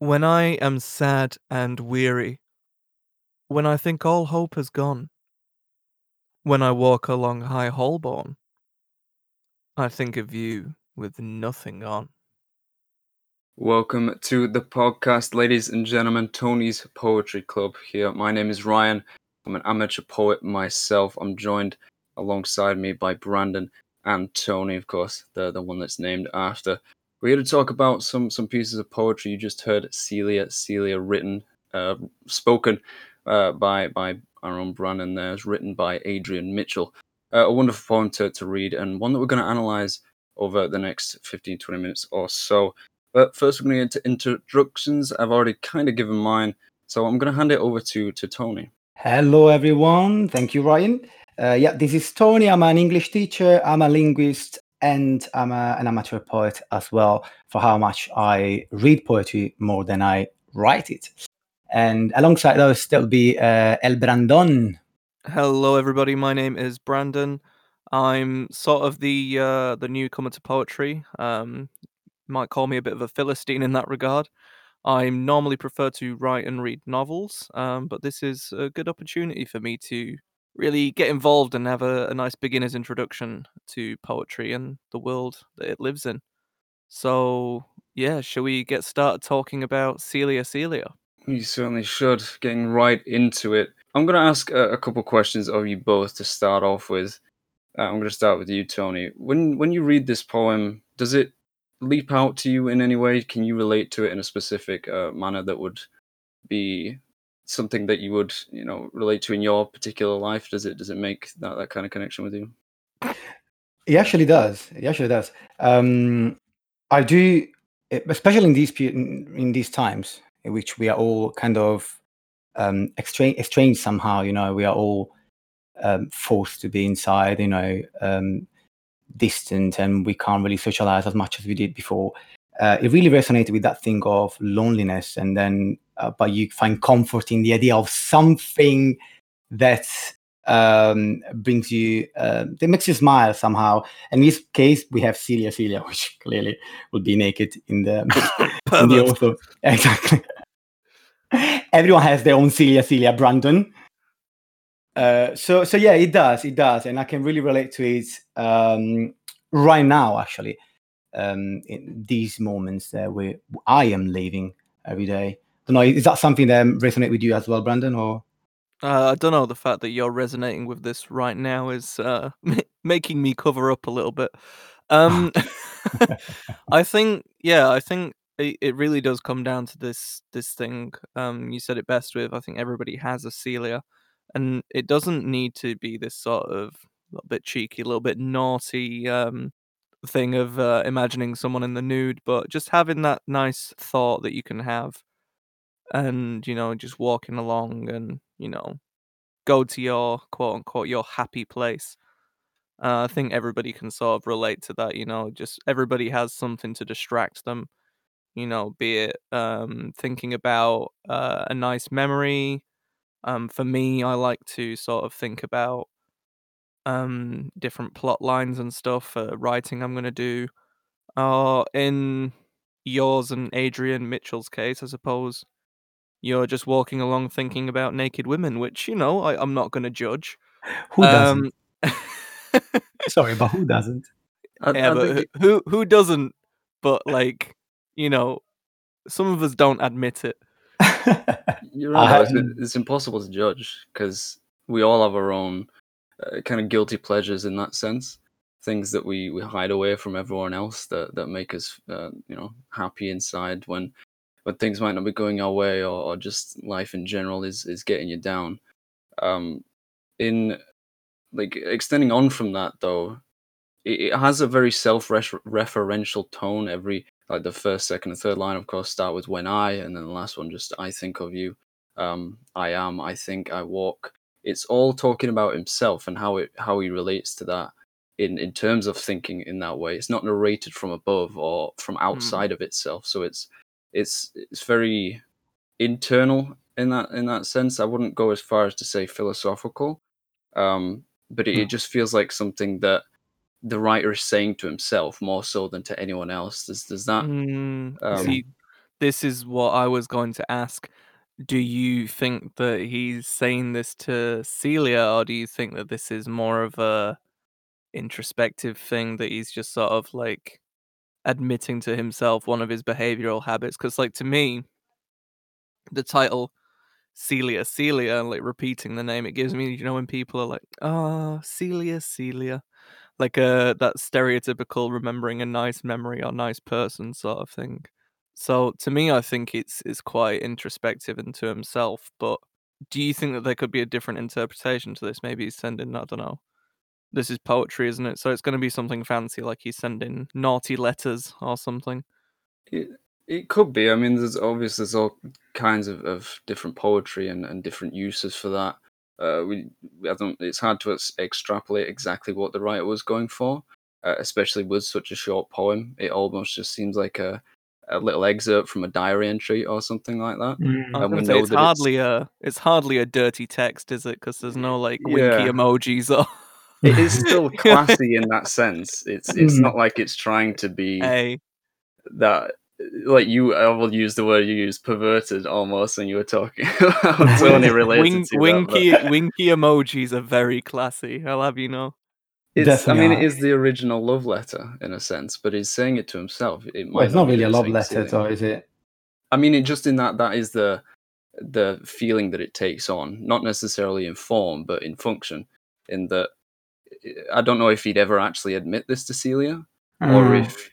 When I am sad and weary, when I think all hope has gone, when I walk along High Holborn, I think of you with nothing on. Welcome to the podcast, ladies and gentlemen. Tony's Poetry Club here. My name is Ryan. I'm an amateur poet myself. I'm joined alongside me by Brandon and Tony, of course, the the one that's named after. We're here to talk about some some pieces of poetry. You just heard Celia, Celia written, uh, spoken uh, by by our own Brandon. There, it's written by Adrian Mitchell. Uh, a wonderful poem to, to read, and one that we're going to analyze over the next 15, 20 minutes or so. But first, we're going to get into introductions. I've already kind of given mine, so I'm going to hand it over to to Tony. Hello, everyone. Thank you, Ryan. Uh, yeah, this is Tony. I'm an English teacher. I'm a linguist, and I'm a, an amateur poet as well. For how much I read poetry more than I write it. And alongside those, there'll be uh, El Brandon. Hello, everybody. My name is Brandon. I'm sort of the uh, the newcomer to poetry. Um, might call me a bit of a philistine in that regard. I normally prefer to write and read novels, um, but this is a good opportunity for me to really get involved and have a, a nice beginner's introduction to poetry and the world that it lives in. So, yeah, shall we get started talking about Celia Celia? You certainly should. Getting right into it. I'm going to ask a, a couple questions of you both to start off with. Uh, I'm going to start with you, Tony. When when you read this poem, does it leap out to you in any way? Can you relate to it in a specific uh, manner that would be something that you would, you know, relate to in your particular life? Does it does it make that, that kind of connection with you? It actually does. It actually does. Um, I do, especially in these in these times in which we are all kind of um, estranged, estranged somehow. You know, we are all um, forced to be inside. You know, um, distant, and we can't really socialize as much as we did before. Uh, it really resonated with that thing of loneliness, and then uh, but you find comfort in the idea of something that um, brings you uh, that makes you smile somehow. In this case, we have Celia Celia, which clearly would be naked in the in the author. Exactly. Everyone has their own Celia Celia Brandon. Uh, so so yeah, it does, it does, and I can really relate to it um, right now. Actually, um, in these moments uh, where I am living every day. Don't know. Is that something that resonate with you as well, Brandon? Or Uh, I don't know. The fact that you're resonating with this right now is uh, making me cover up a little bit. Um, I think, yeah, I think it, it really does come down to this this thing. Um, you said it best with. I think everybody has a Celia, and it doesn't need to be this sort of little bit cheeky, a little bit naughty um thing of uh, imagining someone in the nude, but just having that nice thought that you can have, and you know, just walking along and you know go to your quote unquote your happy place. Uh, I think everybody can sort of relate to that, you know, just everybody has something to distract them, you know, be it um, thinking about uh, a nice memory. Um, for me, I like to sort of think about um, different plot lines and stuff for writing I'm going to do. Or in yours and Adrian Mitchell's case, I suppose, you're just walking along thinking about naked women, which, you know, I, I'm not going to judge. who doesn't? Um, Sorry, but who doesn't? I, yeah, I but think who who who doesn't? But like, you know, some of us don't admit it. you're right. though. It's, it's impossible to judge because we all have our own uh, kind of guilty pleasures in that sense. Things that we, we hide away from everyone else that, that make us, uh, you know, happy inside when when things might not be going our way or, or just life in general is, is getting you down. Um, in like extending on from that though, it, it has a very self-referential tone. Every like the first, second, and third line, of course, start with "when I," and then the last one just "I think of you." Um, I am. I think. I walk. It's all talking about himself and how it how he relates to that in in terms of thinking in that way. It's not narrated from above or from outside of itself. So it's it's it's very internal in that in that sense. I wouldn't go as far as to say philosophical, um, but it, it Mm. just feels like something that the writer is saying to himself more so than to anyone else. Does does that? Mm, Um, see, this is what I was going to ask. Do you think that he's saying this to Celia, or do you think that this is more of a introspective thing that he's just sort of like admitting to himself one of his behavioral habits? Because, like, to me, the title Celia, Celia, like repeating the name, it gives me, you know, when people are like, "Oh, Celia, Celia," like uh that stereotypical remembering a nice memory or nice person sort of thing. So to me, I think it's it's quite introspective into himself. But do you think that there could be a different interpretation to this? Maybe he's sending, I don't know. This is poetry, isn't it? So it's going to be something fancy, like he's sending naughty letters or something. It, it could be. I mean, there's obviously there's all kinds of, of different poetry and, and different uses for that. Uh, we I don't. It's hard to ex- extrapolate exactly what the writer was going for, uh, especially with such a short poem. It almost just seems like a a little excerpt from a diary entry or something like that. Mm. I was And we know it's that it's- hardly a it's hardly a dirty text, is it? Because there's no like winky Yeah. emojis or It is still classy in that sense. It's it's Mm. not like it's trying to be a. that like you I will use the word you used perverted almost when you were talking about Tony related Wink, to that, but- winky winky emojis are very classy. I'll have you know. It's, I mean, it are. is the original love letter in a sense, but he's saying it to himself. It Well, might it's not be really a love letter, Celia. though, is it? I mean, it just in that that is the the feeling that it takes on, not necessarily in form, but in function. In that, I don't know if he'd ever actually admit this to Celia, or Mm. if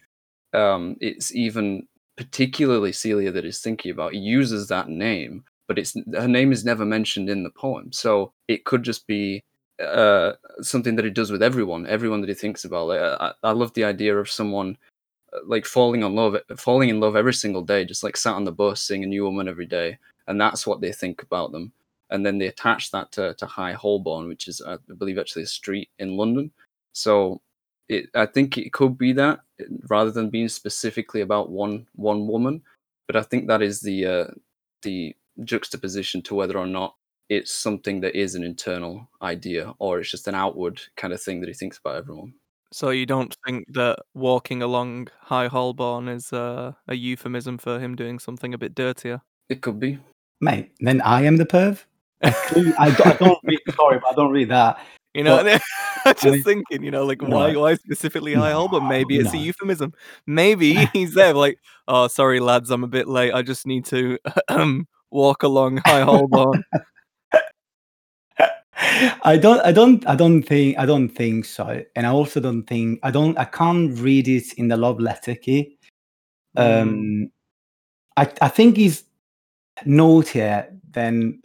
um, it's even particularly Celia that he's thinking about. He uses that name, but it's her name is never mentioned in the poem, so it could just be uh, something that he does with everyone, everyone that he thinks about. Like, I, I love the idea of someone uh, like falling in love, falling in love every single day, just like sat on the bus seeing a new woman every day, and that's what they think about them. And then they attach that to, to High Holborn, which is, I believe, actually a street in London. So it, I think it could be that rather than being specifically about one one woman. But I think that is the uh, the juxtaposition to whether or not it's something that is an internal idea or it's just an outward kind of thing that he thinks about everyone. So you don't think that walking along High Holborn is uh, a euphemism for him doing something a bit dirtier? It could be. Mate, then I am the perv? I, don't, I don't read, sorry, but I don't read that. You know, Well, I'm just mean- thinking, you know, like No. why, why specifically High Holborn? Maybe it's a euphemism. Maybe he's there, like, oh, sorry, lads, I'm a bit late. I just need to walk along High Holborn. I don't I don't I don't think I don't think so. And I also don't think I don't I can't read it in the love letter key. Mm. Um I I think he's naughtier than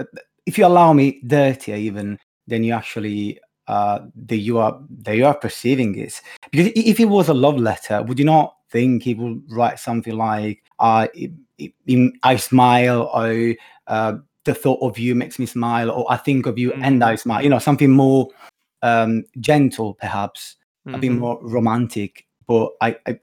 if you allow me dirtier even than you actually uh that you are that you are perceiving it. Because if it was a love letter, would you not think he would write something like I I, I smile or uh, the thought of you makes me smile or I think of you and I smile, you know, something more um gentle perhaps, a bit Mhm. more romantic. But I, I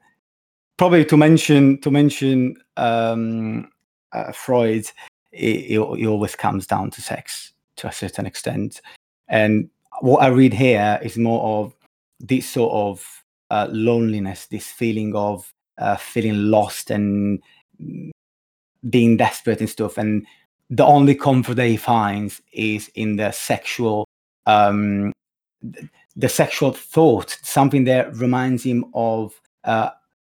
probably to mention to mention um uh, Freud, it, it, it always comes down to sex to a certain extent. And what I read here is more of this sort of uh, loneliness, this feeling of uh, feeling lost and being desperate and stuff. And the only comfort that he finds is in the sexual, um, the sexual thought, something that reminds him of uh,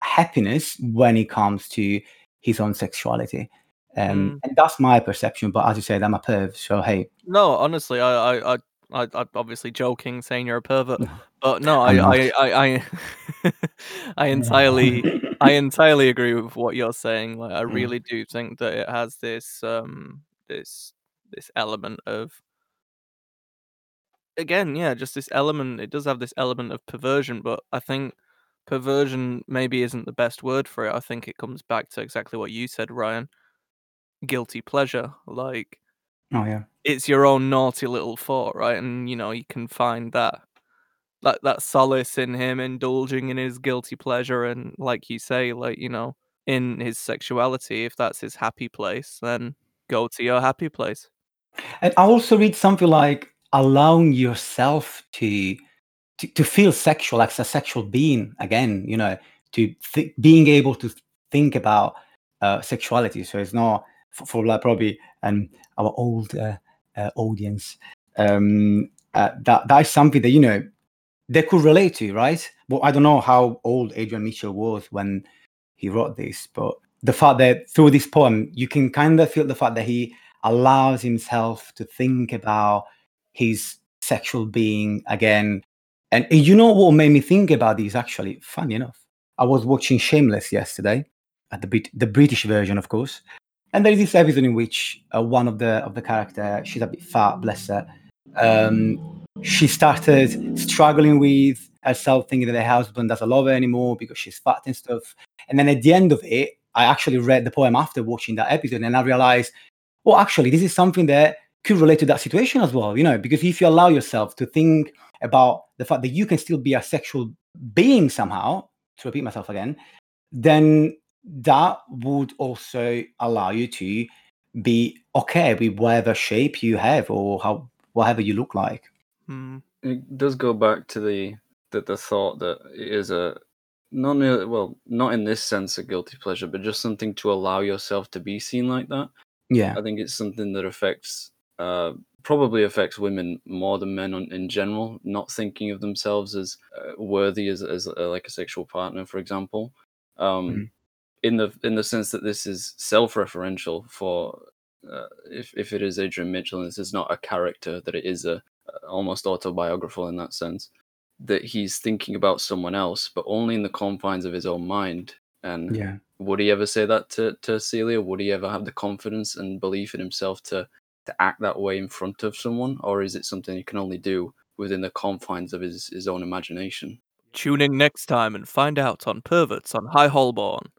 happiness when it comes to his own sexuality. Um, Mm. And that's my perception. But as you said, I'm a perv. So, hey, No, honestly, I, I, I, I, I'm obviously joking, saying you're a pervert, but no, I. I, I, I, I entirely, I entirely agree with what you're saying. Like, I Mm. really do think that it has this, um, this, this element of, again, yeah, just this element. It does have this element of perversion, but I think perversion maybe isn't the best word for it. I think it comes back to exactly what you said, Ryan. Guilty pleasure, like Oh, yeah. it's your own naughty little thought, right? And you know, you can find that that that solace in him indulging in his guilty pleasure and like you say, like, you know, in his sexuality, if that's his happy place, then go to your happy place. And I also read something like allowing yourself to to, to feel sexual as a sexual being again, you know, to th- being able to think about uh, sexuality. So it's not for, for like probably um, our old uh, uh, audience. Um, uh, that that is something that you know they could relate to, right? Well, I don't know how old Adrian Mitchell was when he wrote this, but the fact that through this poem you can kind of feel the fact that he allows himself to think about his sexual being again. And you know what made me think about this actually? Funny enough, I was watching Shameless yesterday, at the the British version, of course. And there is this episode in which uh, one of the of the character, she's a bit fat, bless her. Um, she started struggling with herself, thinking that her husband doesn't love her anymore because she's fat and stuff. And then at the end of it, I actually read the poem after watching that episode, and I realized, well, actually, this is something that could relate to that situation as well. You know, because if you allow yourself to think about the fact that you can still be a sexual being somehow, to repeat myself again, then that would also allow you to be okay with whatever shape you have or how whatever you look like. Hmm. It does go back to the the, the thought that it is a not nearly, well, not in this sense a guilty pleasure, but just something to allow yourself to be seen like that. Yeah. I think it's something that affects uh, probably affects women more than men on, in general, not thinking of themselves as uh, worthy as, as uh, like a sexual partner, for example. Um, Mhm. In the in the sense that this is self-referential for uh, if if it is Adrian Mitchell, and this is not a character, that it is a uh, almost autobiographical in that sense, that he's thinking about someone else, but only in the confines of his own mind. And Yeah. would he ever say that to, to Celia? Would he ever have the confidence and belief in himself to to act that way in front of someone, or is it something he can only do within the confines of his, his own imagination? Tune in next time and find out on Perverts on High Holborn.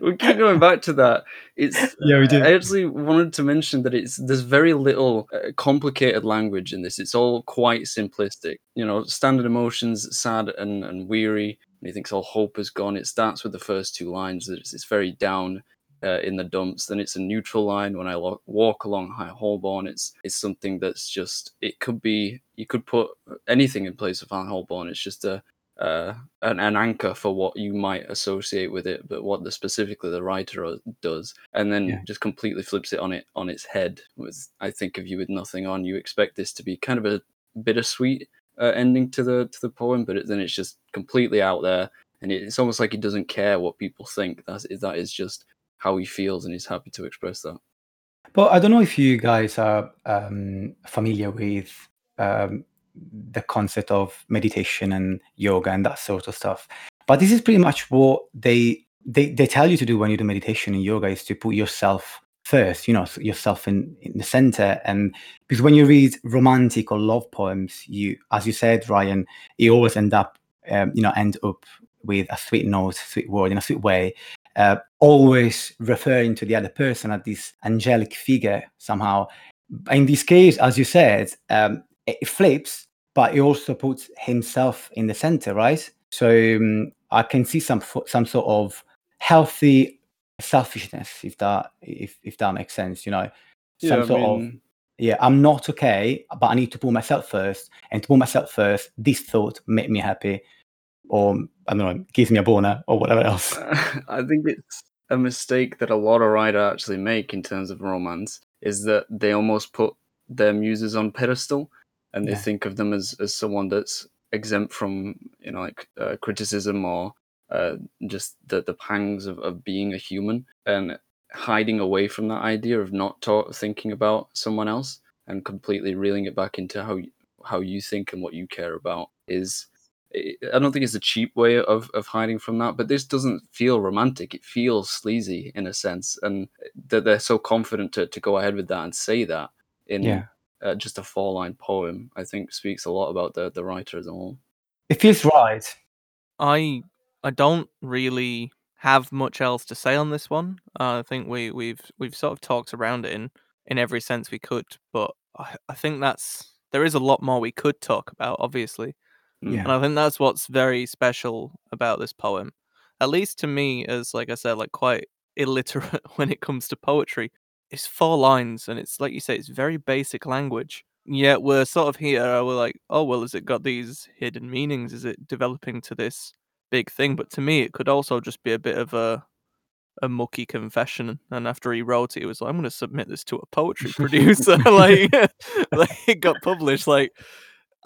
We keep going back to that. It's Yeah, we do. I actually wanted to mention that it's there's very little uh, complicated language in this. It's all quite simplistic. You know, standard emotions, sad and, and weary. And he thinks all hope is gone. It starts with the first two lines. It's, it's very down uh, in the dumps. Then it's a neutral line. When I lo- walk along High Holborn, it's it's something that's just. It could be. You could put anything in place of High Holborn. It's just a uh, an, an anchor for what you might associate with it, but what the specifically the writer does, and then Yeah. just completely flips it on it on its head. With I think of you with nothing on, you expect this to be kind of a bittersweet uh, ending to the to the poem, but it, then it's just completely out there, and it, it's almost like he doesn't care what people think. That's that is just how he feels, and he's happy to express that. But I don't know if you guys are um, familiar with um, the concept of meditation and yoga and that sort of stuff. But this is pretty much what they they, they tell you to do when you do meditation and yoga is to put yourself first, you know, yourself in, in the center. And because when you read romantic or love poems, you, as you said, Ryan, you always end up, um, you know, end up with a sweet note, sweet word in a sweet way uh, always referring to the other person as this angelic figure somehow. In this case, as you said, um, it flips, but he also puts himself in the center, right? So um, I can see some some sort of healthy selfishness, if that if if that makes sense, you know, some sort of yeah, I'm not okay, but I need to pull myself first, and to put myself first, this thought make me happy, or I don't know, gives me a boner or whatever else. I think it's a mistake that a lot of writers actually make in terms of romance is that they almost put their muses on pedestal and they Yeah. think of them as, as someone that's exempt from you know like uh, criticism or uh, just the, the pangs of, of being a human and hiding away from that idea of not thinking about someone else and completely reeling it back into how you, how you think and what you care about is I I don't think it's a cheap way of, of hiding from that, but this doesn't feel romantic. It feels sleazy in a sense, and that they're so confident to, to go ahead with that and say that in Yeah. Uh, just a four line poem. I think speaks a lot about the the writer as a whole. It feels right. I I don't really have much else to say on this one. Uh, I think we we've we've sort of talked around it in in every sense we could, but I, I think that's there is a lot more we could talk about, obviously, Yeah. and I think that's what's very special about this poem. At least to me, as like I said, like quite illiterate when it comes to poetry. It's four lines, and it's like you say, it's very basic language. Yet we're sort of here. uh, We're like, oh well, has it got these hidden meanings? Is it developing to this big thing, but to me, it could also just be a bit of a a mucky confession. And after he wrote it, he was like, "I'm going to submit this to a poetry producer." like, like it got published. Like,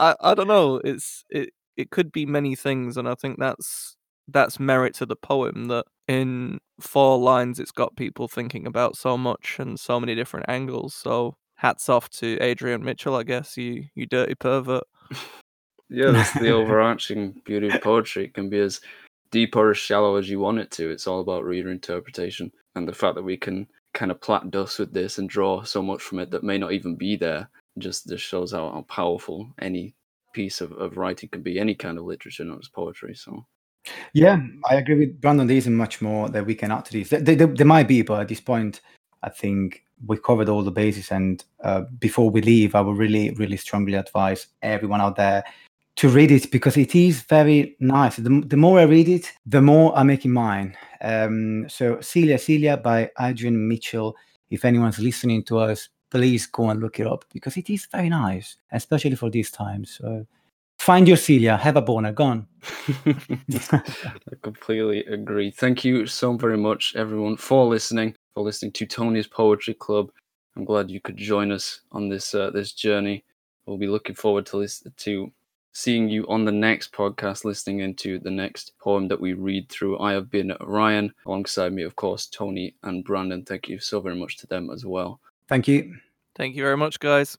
I I don't know. It's it it could be many things, and I think that's that's merit to the poem that in four lines it's got people thinking about so much and so many different angles. So hats off to Adrian Mitchell, I guess you you dirty pervert. yeah, that's the overarching beauty of poetry. It can be as deep or as shallow as you want it to. It's all about reader interpretation and the fact that we can kind of plat dust with this and draw so much from it that may not even be there. Just just shows how, how powerful any piece of, of writing can be, any kind of literature, not just poetry. So yeah, I agree with Brandon. There isn't much more that we can add to this. There, there, there might be, but at this point, I think we covered all the bases. And uh, before we leave, I would really, really strongly advise everyone out there to read it because it is very nice. The, the more I read it, the more I make it mine. Um, so Celia, Celia by Adrian Mitchell. If anyone's listening to us, please go and look it up because it is very nice, especially for these times. So find your Celia, have a boner, gone. I completely agree. Thank you so very much, everyone, for listening, for listening to Tony's Poetry Club. I'm glad you could join us on this uh, this journey. We'll be looking forward to listen to seeing you on the next podcast, listening into the next poem that we read through. I have been Ryan, alongside me, of course, Tony and Brandon. Thank you so very much to them as well. Thank you. Thank you very much, guys.